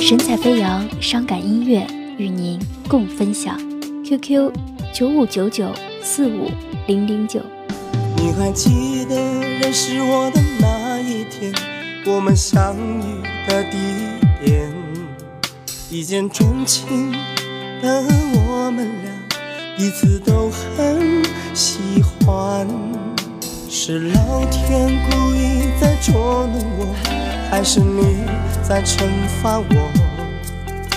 神采飞扬，伤感音乐与您共分享。QQ 九五九九四五零零九。你还记得认识我的那一天，我们相遇的地点，一见钟情的我们俩，彼此都很。是老天故意在捉弄我，还是你在惩罚我？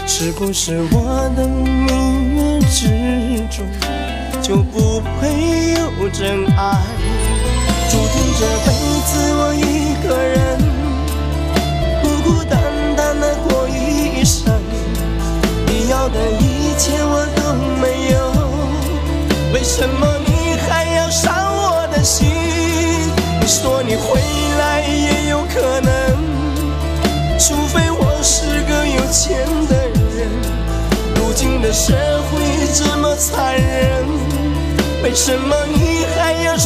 是不是我的命运之中就不配有真爱？注定这辈子说你回来也有可能，除非我是个有钱的人。如今的社会这么残忍，为什么你还要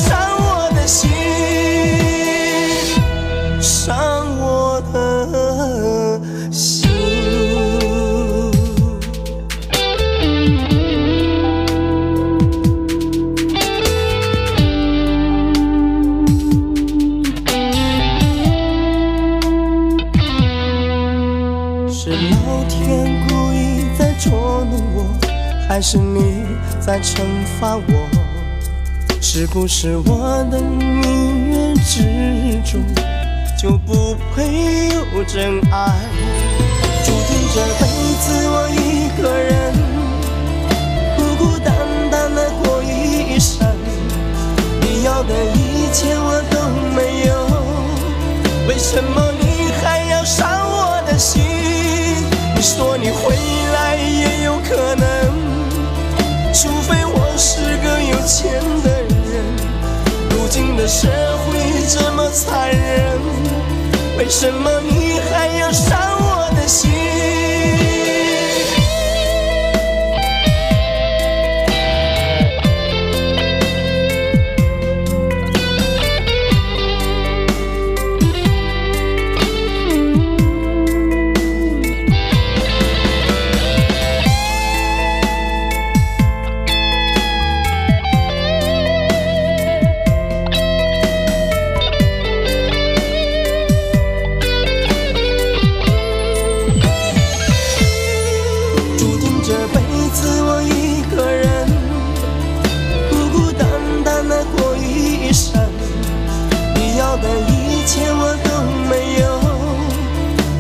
还是你在惩罚我？是不是我的命运之中就不会有真爱？注定这辈子我一个人孤孤单单的过一生，你要的一切我都没有，为什么你还要伤我的心？你说你回来社会这么残忍，为什么你还要伤我的心？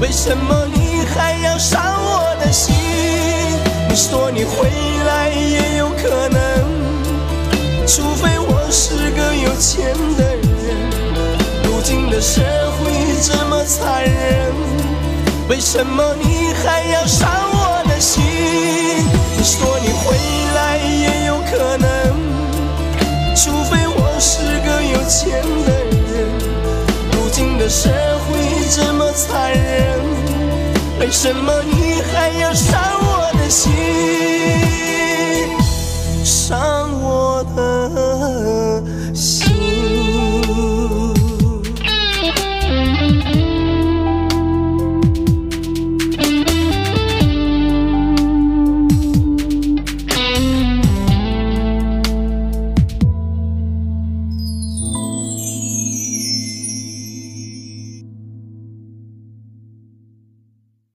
为什么你还要伤我的心？你说你回来也有可能，除非我是个有钱的人。如今的社会这么残忍，为什么你还要伤我的心？你说你回来也有可能，除非我是个有钱为什么你还要伤我的心？伤我。